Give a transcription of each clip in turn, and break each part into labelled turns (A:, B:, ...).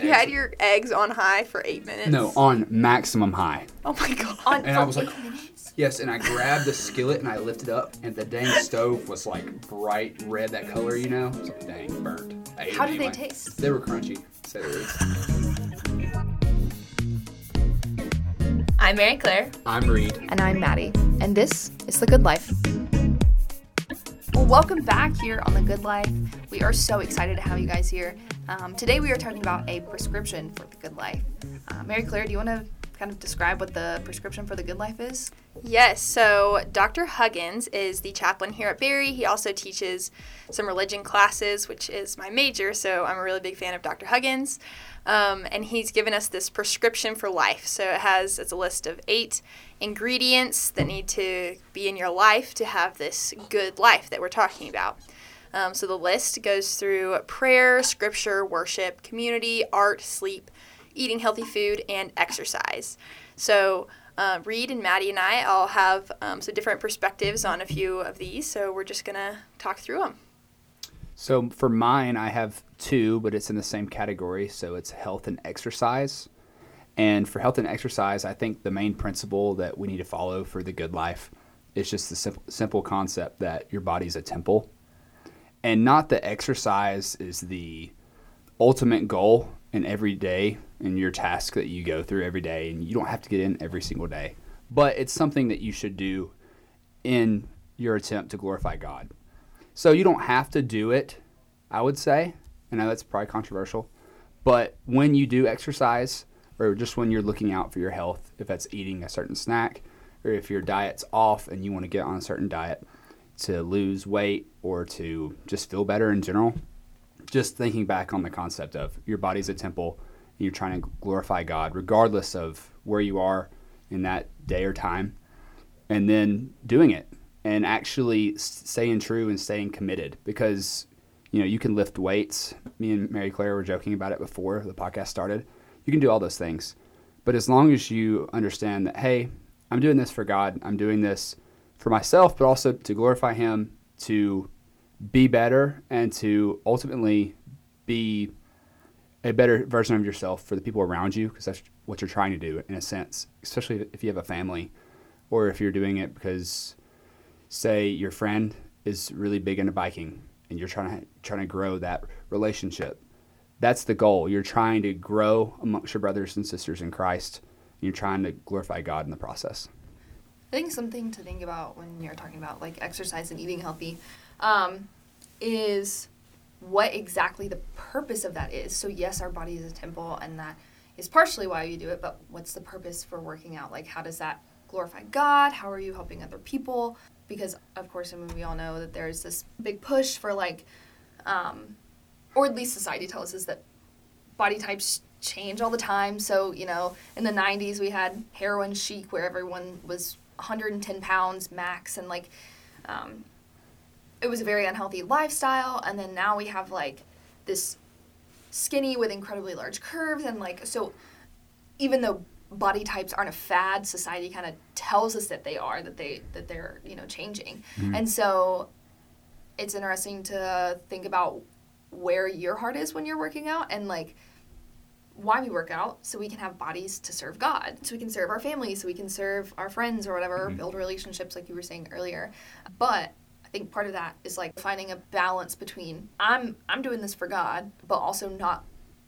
A: You had your eggs on high for eight minutes.
B: No, on maximum high.
A: Oh my god.
C: On,
B: And I was like,
C: minutes?
B: Yes, and I grabbed the skillet and I lifted up, and the dang stove was like bright red, that color, you know? I was like, dang, burnt. I ate
C: How
B: it
C: did they
B: anyway.
C: taste?
B: They were crunchy. So they were-
C: I'm Mary Claire.
B: I'm Reed.
C: And I'm Madi. And this is The Good Life. Well, welcome back here on The Good Life. We are so excited to have you guys here. Um, today we are talking about a prescription for The Good Life. Uh, Mary Claire, do you want to kind of describe what the prescription for The Good Life is?
A: Yes, so Dr. Huggins is the chaplain here at Berry. He also teaches some religion classes, which is my major, so I'm a really big fan of Dr. Huggins. Um, and he's given us this prescription for life. So it has it's a list of eight ingredients that need to be in your life to have this good life that we're talking about. Um, so the list goes through prayer, scripture, worship, community, art, sleep, eating healthy food, and exercise. So uh, Reed and Madi and I all have um, some different perspectives on a few of these, so we're just gonna talk through them.
B: So for mine, I have two, but it's in the same category. So it's health and exercise. And for health and exercise, I think the main principle that we need to follow for the good life is just the simple, simple concept that your body's a temple. And not that exercise is the ultimate goal in every day in your task that you go through every day. And you don't have to get in every single day. But it's something that you should do in your attempt to glorify God. So you don't have to do it, I would say. I know that's probably controversial, but when you do exercise, or just when you're looking out for your health, if that's eating a certain snack, or if your diet's off and you want to get on a certain diet to lose weight or to just feel better in general, just thinking back on the concept of your body's a temple and you're trying to glorify God, regardless of where you are in that day or time, and then doing it and actually staying true and staying committed because you know you can lift weights. Me and mary claire were joking about it before the podcast started you can do all those things. But as long as you understand that hey i'm doing this for god i'm doing this for myself but also to glorify him to be better and to ultimately be a better version of yourself for the people around you because that's what you're trying to do in a sense especially if you have a family or if you're doing it because say your friend is really big into biking and you're trying to trying to grow that relationship that's the goal you're trying to grow amongst your brothers and sisters in christ you're trying to glorify god in the process
C: I think something to think about when you're talking about like exercise and eating healthy um, is what exactly the purpose of that is. So yes, our body is a temple, and that is partially why you do it. But what's the purpose for working out? Like, how does that glorify God? How are you helping other people? Because of course, I mean, we all know that there's this big push for like, um, or at least society tells us that body types change all the time. So, you know, in the 90s, we had heroin chic where everyone was 110 pounds max, and like, um, it was a very unhealthy lifestyle. And then now we have like this skinny with incredibly large curves, and like, so even though body types aren't a fad, society kind of tells us that they are, that they that they're you know changing, and so it's interesting to think about where your heart is when you're working out and like why we work out so we can have bodies to serve God, so we can serve our family, so we can serve our friends or whatever, mm-hmm. build relationships like you were saying earlier. But I think part of that is like finding a balance between I'm I'm doing this for God, but also not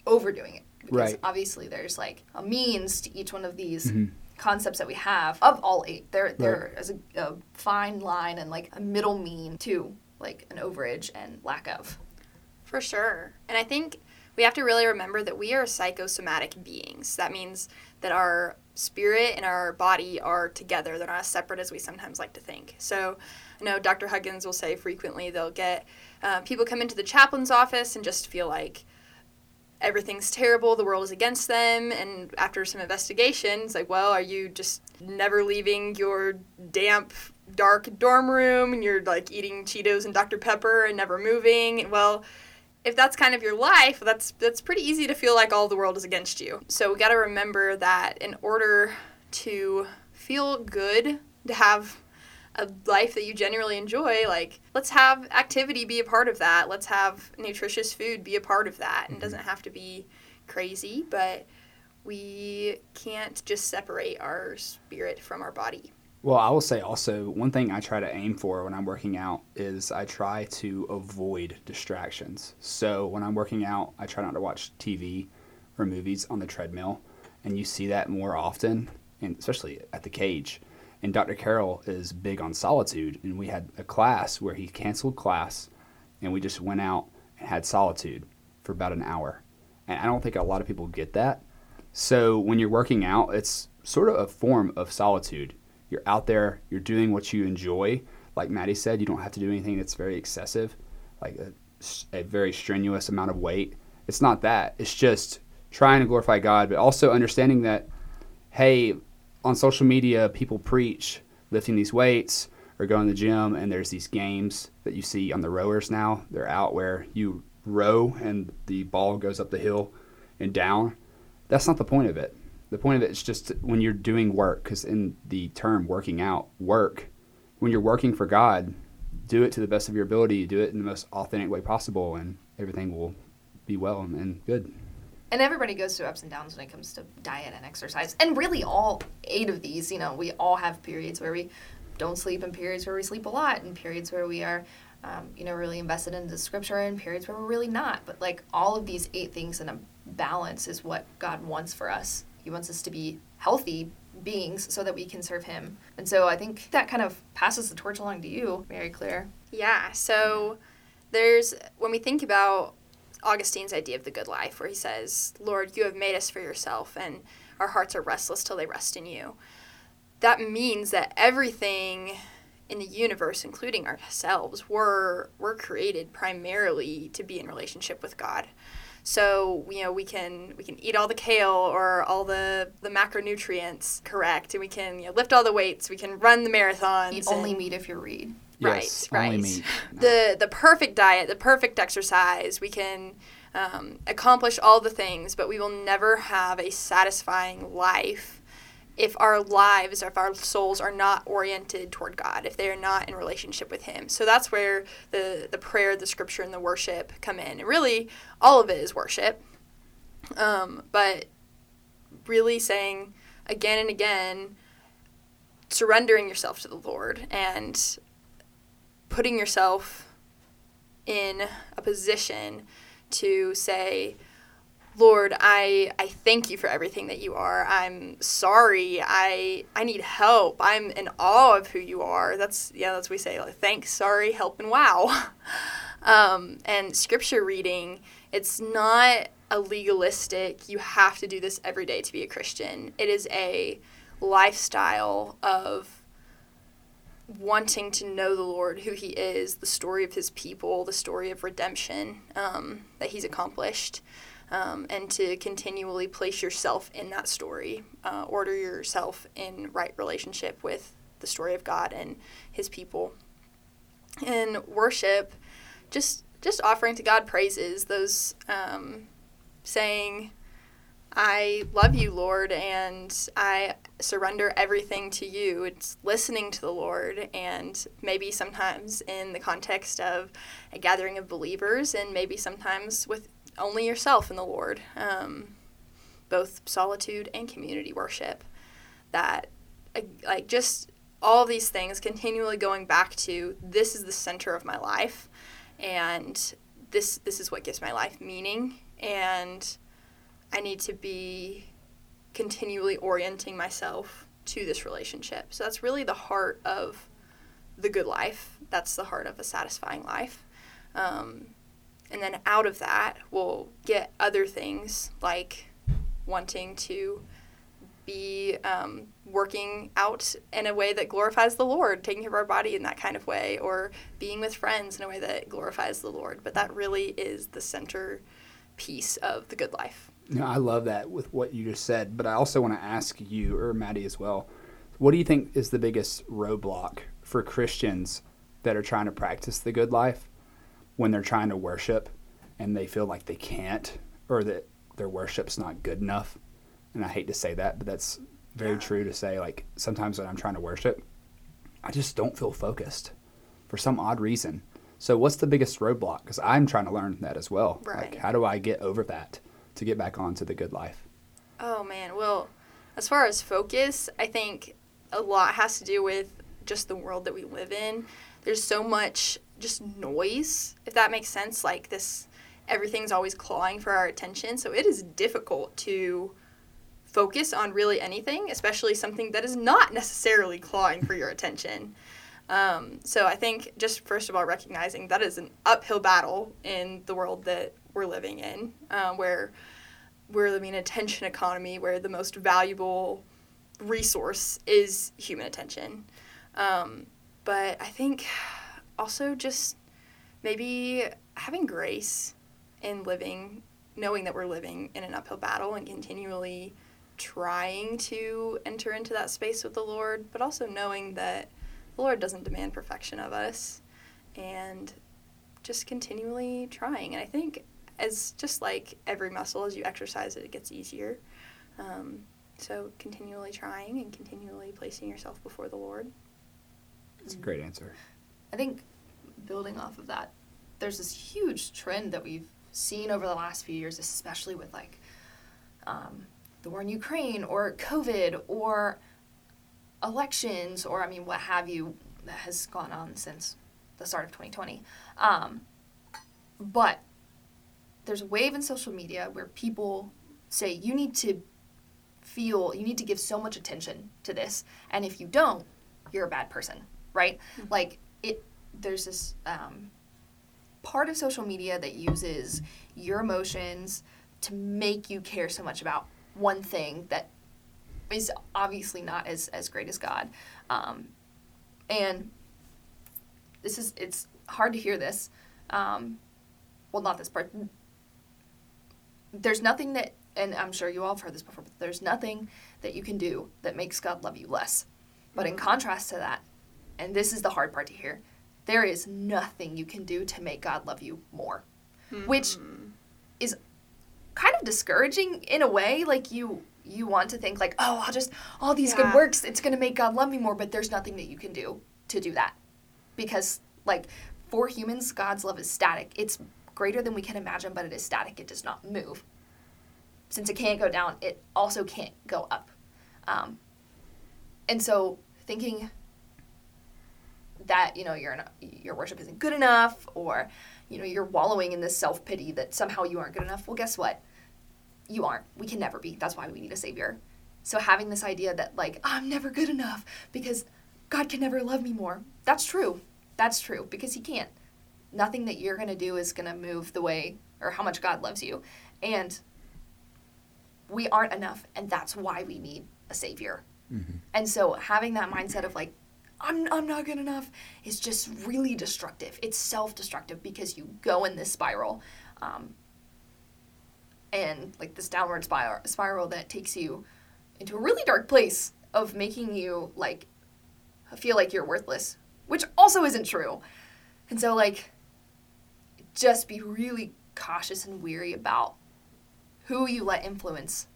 C: overdoing it. Because
B: Right.
C: obviously there's like a means to each one of these mm-hmm. concepts that we have of all eight. There there is a, a fine line and like a middle mean to like an overage and lack of.
A: For sure. And I think we have to really remember that we are psychosomatic beings. That means that our spirit and our body are together. They're not as separate as we sometimes like to think. So I know Dr. Huggins will say frequently they'll get uh, people come into the chaplain's office and just feel like everything's terrible, the world is against them, and after some investigations, like, well, are you just never leaving your damp, dark dorm room and you're like eating Cheetos and Dr. Pepper and never moving? Well, if that's kind of your life, that's that's pretty easy to feel like all the world is against you. So we got to remember that in order to feel good, to have a life that you genuinely enjoy, like let's have activity be a part of that. Let's have nutritious food be a part of that. And it mm-hmm. doesn't have to be crazy, but we can't just separate our spirit from our body.
B: Well, I will say also one thing I try to aim for when I'm working out is I try to avoid distractions. So when I'm working out, I try not to watch TV or movies on the treadmill, and you see that more often, and especially at the cage. And Dr. Carroll is big on solitude, and we had a class where he canceled class, and we just went out and had solitude for about an hour. And I don't think a lot of people get that. So when you're working out, it's sort of a form of solitude. You're out there, you're doing what you enjoy. Like Madi said, you don't have to do anything that's very excessive, like a, a very strenuous amount of weight. It's not that. It's just trying to glorify God, but also understanding that, hey, on social media, people preach lifting these weights or going to the gym, and there's these games that you see on the rowers now. They're out where you row and the ball goes up the hill and down. That's not the point of it. The point of it is just when you're doing work, because in the term working out, work, when you're working for God, do it to the best of your ability, do it in the most authentic way possible, and everything will be well and good.
C: And everybody goes through ups and downs when it comes to diet and exercise. And really, all eight of these, you know, we all have periods where we don't sleep and periods where we sleep a lot and periods where we are, um, you know, really invested into scripture and periods where we're really not. But like all of these eight things in a balance is what God wants for us. He wants us to be healthy beings so that we can serve Him. And so I think that kind of passes the torch along to you, Mary Claire.
A: Yeah. So there's, when we think about Augustine's idea of the good life, where he says, Lord, you have made us for yourself, and our hearts are restless till they rest in you. That means that everything in the universe, including ourselves, were, were created primarily to be in relationship with God. So you know we can we can eat all the kale or all the the macronutrients correct, and we can you know, lift all the weights. We can run the marathons.
C: Eat only meat if you're Reed.
B: Yes,
A: right,
B: only
A: right.
B: meat.
A: The the perfect diet, the perfect exercise. We can um, accomplish all the things, but we will never have a satisfying life if our lives, if our souls are not oriented toward God, if they are not in relationship with Him. So that's where the the prayer, the scripture, and the worship come in. And really, all of it is worship. Um, but really saying again and again, surrendering yourself to the Lord and putting yourself in a position to say, Lord, I, I thank you for everything that you are. I'm sorry. I I need help. I'm in awe of who you are. That's yeah, that's what we say like thanks, sorry, help, and wow. um, and scripture reading, it's not a legalistic. You have to do this every day to be a Christian. It is a lifestyle of wanting to know the Lord, who He is, the story of His people, the story of redemption um, that He's accomplished um, and to continually place yourself in that story, uh, order yourself in right relationship with the story of God and His people. And worship, just just offering to God praises, those um, saying, I love you, Lord, and I surrender everything to you. It's listening to the Lord, and maybe sometimes in the context of a gathering of believers, and maybe sometimes with only yourself and the Lord, um, both solitude and community worship. That, like, just all these things continually going back to this is the center of my life, and this this is what gives my life meaning, and I need to be continually orienting myself to this relationship. So that's really the heart of the good life. That's the heart of a satisfying life. Um, and then out of that, we'll get other things like wanting to be um, working out in a way that glorifies the Lord, taking care of our body in that kind of way, or being with friends in a way that glorifies the Lord. But that really is the center piece of the good life.
B: No, I love that with what you just said, but I also want to ask you or Madi as well. What do you think is the biggest roadblock for Christians that are trying to practice the good life when they're trying to worship and they feel like they can't or that their worship's not good enough? And I hate to say that, but that's very
A: Yeah.
B: true to say. Like sometimes when I'm trying to worship, I just don't feel focused for some odd reason. So what's the biggest roadblock? Because I'm trying to learn that as well.
A: Right.
B: Like, how do I get over that to get back onto the good life?
A: Oh man, well, as far as focus, I think a lot has to do with just the world that we live in. There's so much just noise, if that makes sense. Like this, everything's always clawing for our attention. So it is difficult to focus on really anything, especially something that is not necessarily clawing for your attention. Um, so I think just first of all recognizing that is an uphill battle in the world that we're living in, um, where we're living in an attention economy where the most valuable resource is human attention. Um, but I think also just maybe having grace in living, knowing that we're living in an uphill battle and continually trying to enter into that space with the Lord, but also knowing that the Lord doesn't demand perfection of us and just continually trying. And I think as just like every muscle, as you exercise it, it gets easier. Um, so continually trying and continually placing yourself before the Lord.
B: It's a great answer.
C: I think building off of that, there's this huge trend that we've seen over the last few years, especially with like um, the war in Ukraine or COVID or elections or I mean what have you that has gone on since the start of 2020. Um, but there's a wave in social media where people say you need to feel you need to give so much attention to this and if you don't you're a bad person right? Like it there's this um, part of social media that uses your emotions to make you care so much about one thing that is obviously not as as great as God. Um, and this is it's hard to hear this um, well not this part. There's nothing that and i'm sure you all have heard this before but there's nothing that you can do that makes god love you less. But in contrast to that and this is the hard part to hear. There is nothing you can do to make god love you more. Which is kind of discouraging in a way like you you want to think like oh i'll just all these good works it's going to make god love me more but there's nothing that you can do to do that. Because like for humans god's love is static. It's greater than we can imagine but it is static. It does not move. Since it can't go down it also can't go up. Um, and so thinking that you know your your worship isn't good enough or you know you're wallowing in this self-pity that somehow you aren't good enough. Well guess what? You aren't. We can never be. That's why we need a savior. So having this idea that like i'm never good enough because god can never love me more that's true. That's true because he can't. Nothing that you're going to do is going to move the way or how much god loves you. And we aren't enough and that's why we need a savior. Mm-hmm. And so having that mindset of like I'm, I'm not good enough is just really destructive. It's self-destructive because you go in this spiral um, and like this downward spiral, spiral that takes you into a really dark place of making you like feel like you're worthless which also isn't true. And so like just be really cautious and weary about who you let influence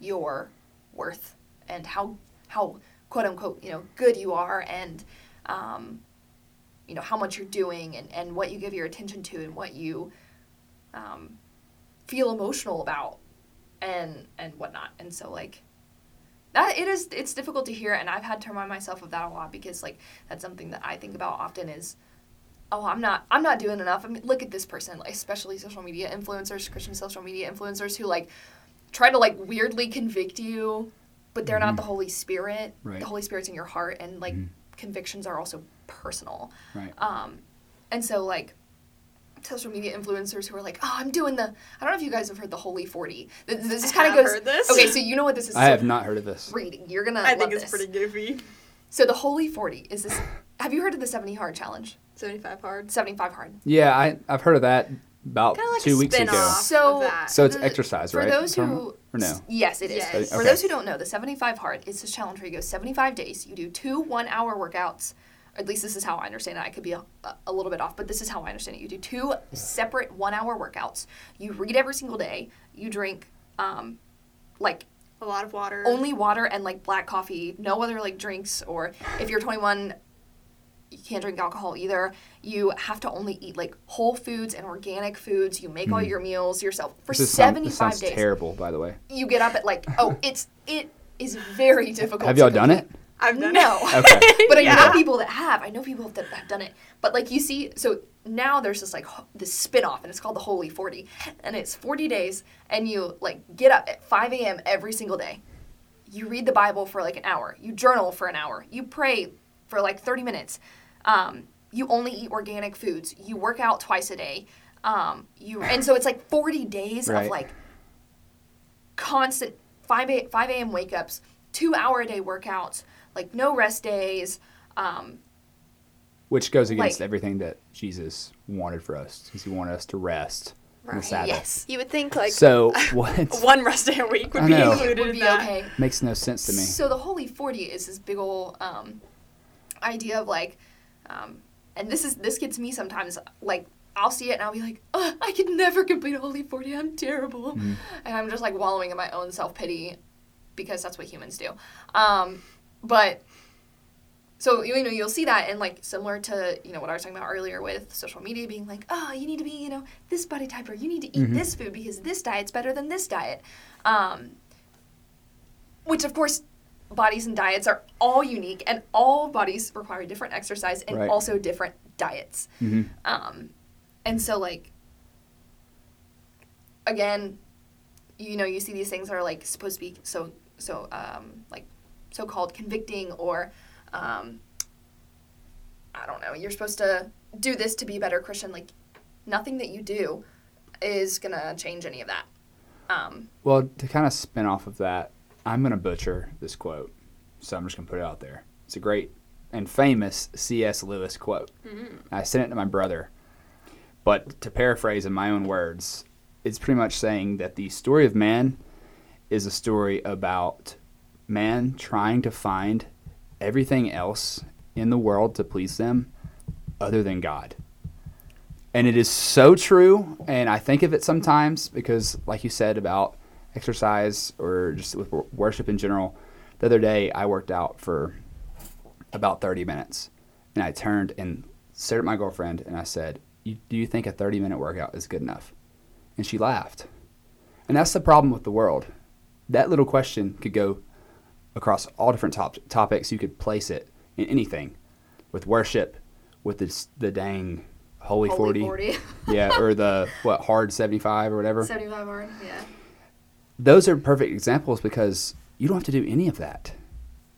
C: your worth and how how quote unquote you know good you are and um, you know how much you're doing and, and what you give your attention to and what you um, feel emotional about and and whatnot. And so like that it is it's difficult to hear and i've had to remind myself of that a lot because like that's something that i think about often is oh i'm not i'm not doing enough. I mean look at this person like, especially social media influencers christian social media influencers who like try to like weirdly convict you but they're not the holy spirit
B: Right.
C: the holy spirit's in your heart and like convictions are also personal
B: Right.
C: um, and so like social media influencers who are like, oh, I'm doing the. I don't know if you guys have heard the Holy Forty. This, this kind of
A: have
C: goes.
A: heard this.
C: Okay, so you know what this is.
B: I
C: so
B: have not heard of this.
C: Reading, you're gonna.
A: I
C: love
A: think it's
C: this.
A: pretty goofy.
C: So the Holy Forty is this. Have you heard of the seventy hard challenge?
A: 75 hard.
C: Seventy five hard.
B: Yeah, I, I've heard of that about
A: like
B: two
A: a
B: weeks ago.
C: So-
A: of that.
B: So it's
C: The-
B: exercise, right?
C: For
B: those
C: who
B: Or no?
C: yes, it is.
A: Yes.
C: For those who don't know, the seventy five hard is this challenge where you go seventy five days. You do two one hour workouts. At least this is how I understand it. I could be a, a little bit off, but this is how I understand it. You do two separate one hour workouts. You read every single day. You drink, um, like
A: A lot of water.
C: only water and like black coffee, no other like drinks or if you're 21 you can't drink alcohol either. You have to only eat like whole foods and organic foods. You make all your meals yourself for
B: Mm. This is sound-
C: 75
B: this
C: days.
B: terrible, by the way.
C: You get up at like oh, it's it is very difficult.
B: Have y'all done it?
A: I've done
C: No.
A: it.
B: Okay.
C: But I
A: Yeah.
C: know people that have. I know people that have done it. But like you see, so now there's this like ho- this spin off, and it's called the Holy 40, and it's 40 days, and you like get up at 5 a.m. every single day. You read the Bible for like an hour. You journal for an hour. You pray for like 30 minutes. Um, you only eat organic foods. You work out twice a day. Um, you and so it's like 40 days
B: Right.
C: of like constant 5 a, 5 a.m. wake ups, two hour a day workouts, like no rest days. Um,
B: Which goes against
C: Like-
B: everything that Jesus wanted for us, because he wanted us to rest on the
A: Right.
B: Sabbath.
C: yes,
A: You would think like
B: So what
A: one rest day a week would be
B: know.
A: included
C: would
A: in that.
C: okay.
B: makes no sense to me.
C: So the Holy 40 is this big old um, idea of like, um, and this is this gets me sometimes like I'll see it and I'll be like, "Ugh, I could never complete a Holy 40. I'm terrible,
B: Mm-hmm.
C: and I'm just like wallowing in my own self pity because that's what humans do. Um, but so you know you'll see that and like similar to you know what I was talking about earlier with social media being like, oh, you need to be you know this body type or you need to eat
B: Mhm.
C: this food because this diet's better than this diet. Um, which of course bodies and diets are all unique and all bodies require different exercise and
B: Right.
C: also different diets.
B: Hmm
C: um, and so like again you know you see these things that are like supposed to be so so um, like so-called convicting or um, i don't know you're supposed to do this to be a better christian. Like nothing that you do is gonna change any of that. Um,
B: Well, to kind of spin off of that, I'm going to butcher this quote. So I'm just going to put it out there. It's a great and famous C.S. Lewis quote. Mm-hmm. I sent it to my brother. But to paraphrase in my own words, it's pretty much saying that the story of man is a story about man trying to find everything else in the world to please them other than God. And it is so true. And I think of it sometimes because, like you said about exercise or just with worship in general, the other day I worked out for about 30 minutes. And I turned and stared at my girlfriend and I said, "You- Do you think a 30 minute workout is good enough? And she laughed. And that's the problem with the world. That little question could go across all different top- topics. You could place it in anything with worship, with this, the dang holy,
C: Holy
B: 40.
C: 40.
B: yeah, or the what hard 75 or whatever.
C: 75 hard yeah
B: Those are perfect examples because you don't have to do any of that.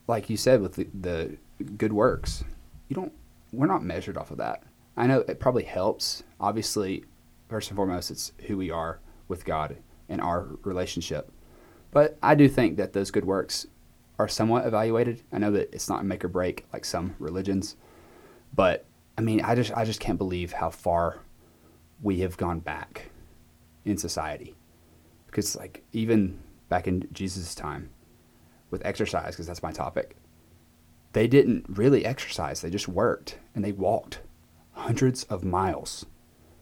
B: Like you said with the, the good works, you don't. We're not measured off of that. I know it probably helps. Obviously, first and foremost, it's who we are with God and our relationship. But I do think that those good works are somewhat evaluated. I know that it's not make or break like some religions, but I mean, I just I just can't believe how far we have gone back in society. Because like even back in Jesus' time with exercise, because that's my topic, they didn't really exercise. They just worked and they walked hundreds of miles.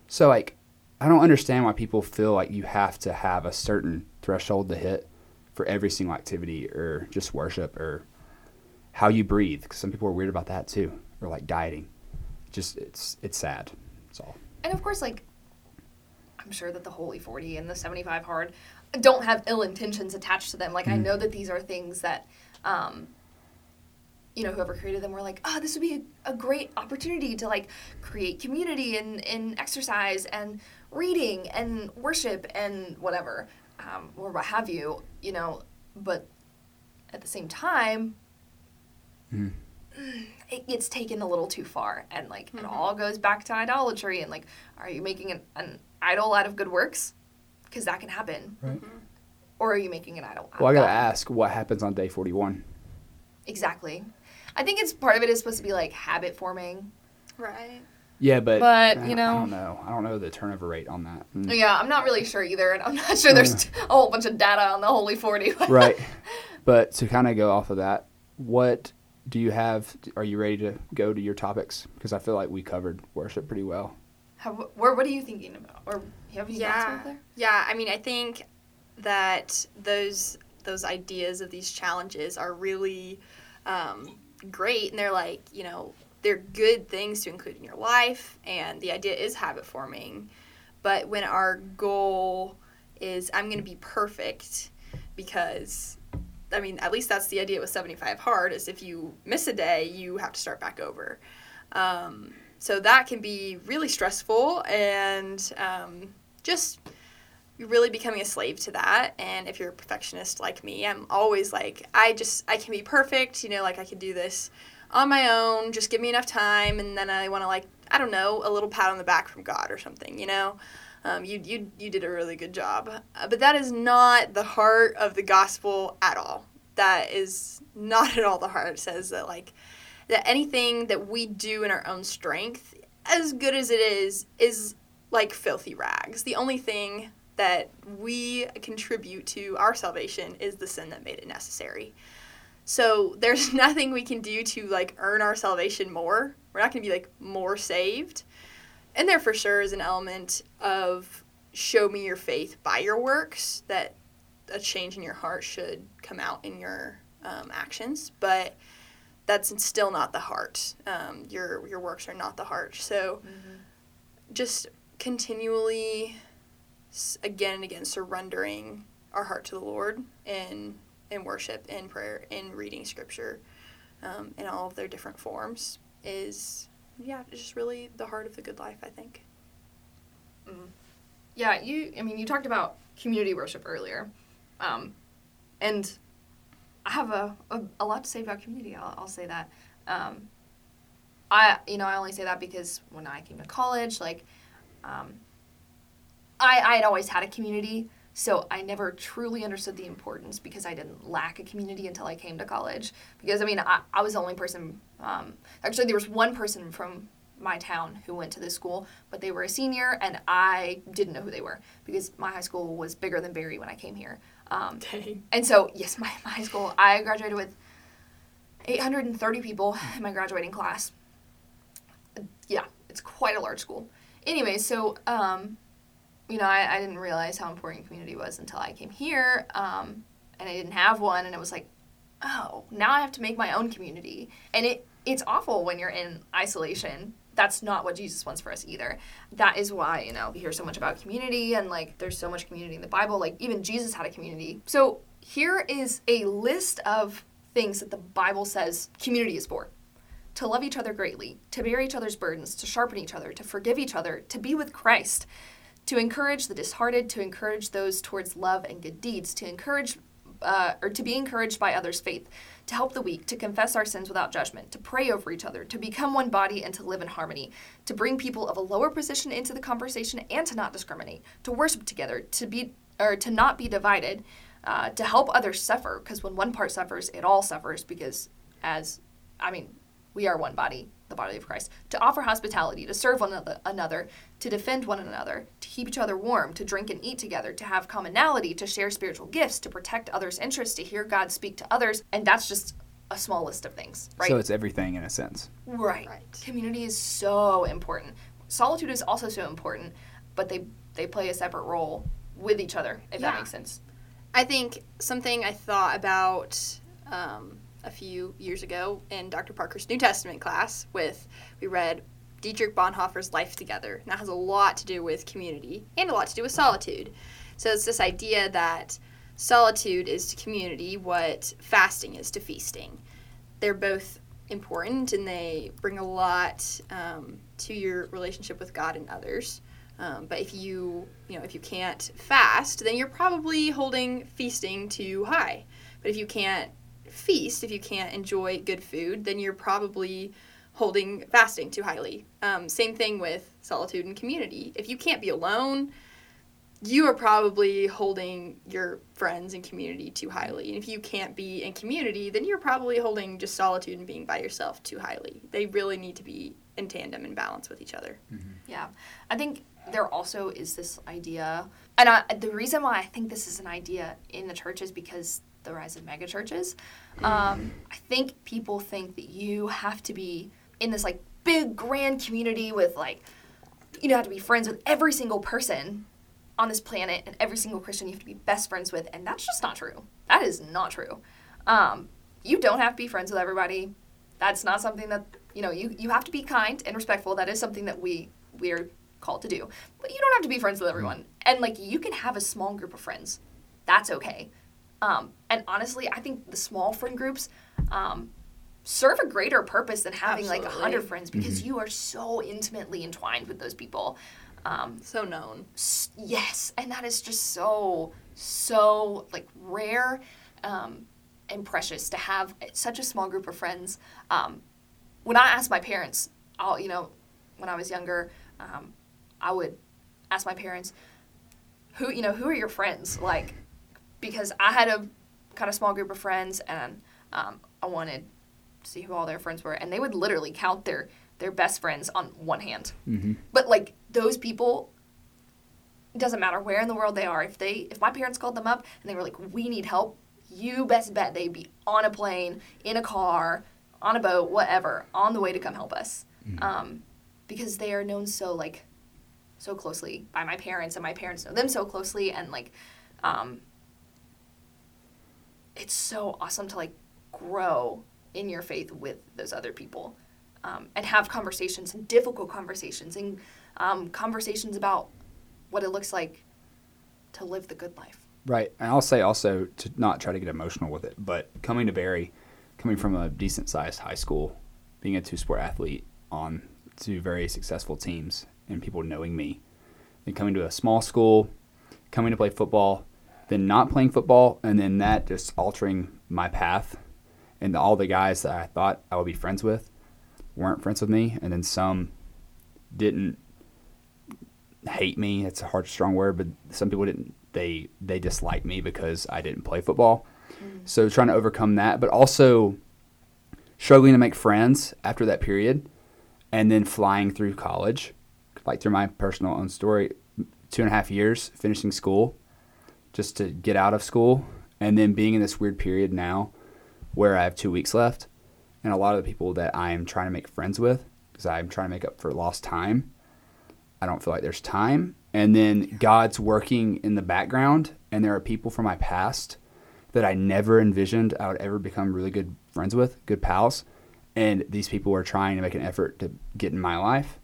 B: So like I don't understand why people feel like you have to have a certain threshold to hit for every single activity or just worship or how you breathe. Because some people are weird about that too, or like dieting. Just it's it's sad. It's all.
C: And of course, like, I'm sure that the Holy 40 and the 75 hard don't have ill intentions attached to them. Like, I know that these are things that, um, you know, whoever created them were like, oh, this would be a, a great opportunity to, like, create community and, and exercise and reading and worship and whatever, um, or what have you, you know. But at the same time,
B: Mhm.
C: it gets taken a little too far and like it all goes back to idolatry and like are you making an, an idol out of good works because that can happen
B: Right. Mm-hmm.
C: or are you making an idol out of
B: Well, I gotta
C: God?
B: ask, what happens on day forty-one?
C: exactly i think it's part of it is supposed to be like habit forming
A: Right.
B: Yeah, but
C: But,
B: eh,
C: you know-
B: I don't know. I don't know the turnover rate on that. Mm.
C: yeah i'm not really sure either and i'm not sure mm. there's a whole bunch of data on the holy 40
B: right. But to kind of go off of that, what do you have? Are you ready to go to your topics? Because I feel like we covered worship pretty well.
C: How, where, what are you thinking about or have you
A: Yeah.
C: there
A: Yeah. I mean, I think that those those ideas of these challenges are really um, great, and they're like you know they're good things to include in your life, and the idea is habit forming. But when our goal is I'm going to be perfect because I mean, at least that's the idea with 75 hard is if you miss a day, you have to start back over. Um, so that can be really stressful and um, just really becoming a slave to that. And if you're a perfectionist like me, I'm always like, I just, I can be perfect, you know, like I can do this on my own, just give me enough time. And then I want to, like, I don't know, a little pat on the back from God or something, you know? Um, you, you, you did a really good job. Uh, but that is not the heart of the gospel at all. That is not at all the heart. It says that, like, that anything that we do in our own strength, as good as it is, is like filthy rags. The only thing that we contribute to our salvation is the sin that made it necessary. So there's nothing we can do to like earn our salvation more. We're not going to be like more saved. And there for sure is an element of show me your faith by your works that a change in your heart should come out in your um, actions. But that's still not the heart. Um, your your works are not the heart. So mm-hmm. just continually, again and again, surrendering our heart to the Lord in in worship, in prayer, in reading Scripture, um, in all of their different forms is yeah, just really the heart of the good life. I think.
C: Mm. Yeah, you. I mean, you talked about community worship earlier, um, and I have a, a, a, lot to say about community. I'll, I'll say that. Um, I you know I only say that because when I came to college, like, um, I I had always had a community, so I never truly understood the importance because I didn't lack a community until I came to college. Because I mean I, I was the only person. Um, actually, there was one person from my town who went to this school, but they were a senior, and I didn't know who they were because my high school was bigger than Berry when I came here. Um, and so, yes, my, my high school, I graduated with 830 people in my graduating class. Yeah, it's quite a large school. Anyway, so, um, you know, I, I didn't realize how important community was until I came here, um, and I didn't have one, and it was like, oh, now I have to make my own community. And it, it's awful when you're in isolation that's not what Jesus wants for us either. That is why, you know, we hear so much about community and like there's so much community in the Bible. Like even Jesus had a community. So here is a list of things that the Bible says community is for to love each other greatly, to bear each other's burdens, to sharpen each other, to forgive each other, to be with Christ, to encourage the disheartened, to encourage those towards love and good deeds, to encourage uh, or to be encouraged by others' faith, to help the weak, to confess our sins without judgment, to pray over each other, to become one body and to live in harmony, to bring people of a lower position into the conversation and to not discriminate, to worship together, to be or to not be divided, uh, to help others suffer, because when one part suffers, it all suffers. Because as I mean, we are one body, the body of Christ, to offer hospitality, to serve one another, to defend one another, to keep each other warm, to drink and eat together, to have commonality, to share spiritual gifts, to protect others' interests, to hear God speak to others. And that's just a small list of things, right?
B: So it's everything in a sense.
C: Right. right. Community is so important. Solitude is also so important, but they they play a separate role with each other, if yeah. that makes sense.
A: I think something I thought about um, a few years ago in Dr. Parker's New Testament class with we read Dietrich Bonhoeffer's Life Together. And that has a lot to do with community and a lot to do with solitude. So it's this idea that solitude is to community what fasting is to feasting. They're both important and they bring a lot um, to your relationship with God and others. Um, but if you, you know, if you can't fast, then you're probably holding feasting too high. But if you can't feast, if you can't enjoy good food, then you're probably holding fasting too highly. Um, same thing with solitude and community. If you can't be alone, you are probably holding your friends and community too highly. And if you can't be in community, then you're probably holding just solitude and being by yourself too highly. They really need to be in tandem and balance with each other.
C: Mm-hmm. Yeah. I think there also is this idea, and I, the reason why I think this is an idea in the church is because the rise of megachurches. Um, I think people think that you have to be in this like big grand community with like you know have to be friends with every single person on this planet and every single Christian you have to be best friends with, and that's just not true. That is not true. Um, you don't have to be friends with everybody. That's not something that you know. You you have to be kind and respectful. That is something that we we're called to do. But you don't have to be friends with everyone. And like you can have a small group of friends. That's okay. Um, and honestly, I think the small friend groups um, serve a greater purpose than having like a hundred friends because you are so intimately entwined with those people. Um,
A: So known.
C: s- yes and that is just so so like rare um, and precious to have such a small group of friends um, when i asked my parents i'll you know when i was younger um, i would ask my parents who you know who are your friends like because i had a kind of small group of friends and um, i wanted to see who all their friends were and they would literally count their their best friends on one hand.
B: Mm-hmm.
C: but like those people it doesn't matter where in the world they are if they if my parents called them up and they were like we need help you best bet they'd be on a plane in a car on a boat whatever on the way to come help us. Um, because they are known so like so closely by my parents and my parents know them so closely and like um, it's so awesome to like grow in your faith with those other people um, and have conversations and difficult conversations and um, conversations about what it looks like to live the good life.
B: Right. And I'll say also to not try to get emotional with it, but coming to Berry, coming from a decent sized high school, being a two sport athlete on two very successful teams and people knowing me, then coming to a small school, coming to play football, then not playing football, and then that just altering my path. And all the guys that I thought I would be friends with weren't friends with me, and then some didn't hate me. It's a hard, strong word, but some people didn't. They they disliked me because I didn't play football. Mm. So trying to overcome that, but also struggling to make friends after that period, and then flying through college, like through my personal own story, two and a half years finishing school, just to get out of school, and then being in this weird period now, where I have two weeks left, and a lot of the people that I am trying to make friends with, because I'm trying to make up for lost time, I don't feel like there's time. And then God's working in the background, and there are people from my past that I never envisioned I would ever become really good friends with, good pals. And these people are trying to make an effort to get in my life.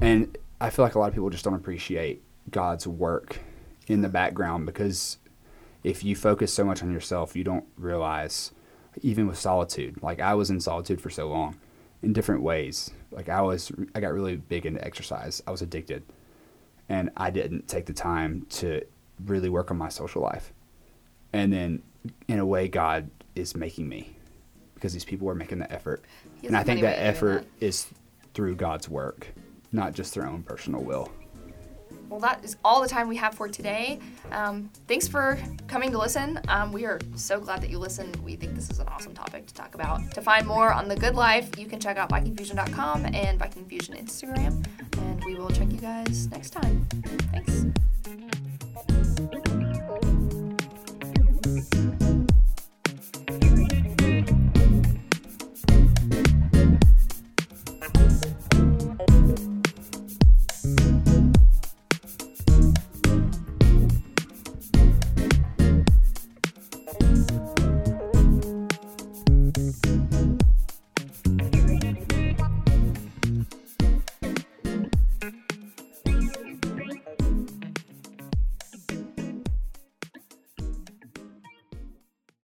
B: And I feel like a lot of people just don't appreciate God's work in the background because if you focus so much on yourself, you don't realize, even with solitude, like I was in solitude for so long in different ways. Like I was, I got really big into exercise. I was addicted, and I didn't take the time to really work on my social life. And then, in a way, God is making me because these people are making the effort,
C: He
B: and I think that
C: way of doing
B: effort is through God's work, not just their own personal will.
C: Well, that is all the time we have for today. Um, thanks for coming to listen. Um, we are so glad that you listened. We think this is an awesome topic to talk about. To find more on the good life, you can check out VikingFusion.com and Viking Fusion Instagram. And we will check you guys next time. Thanks.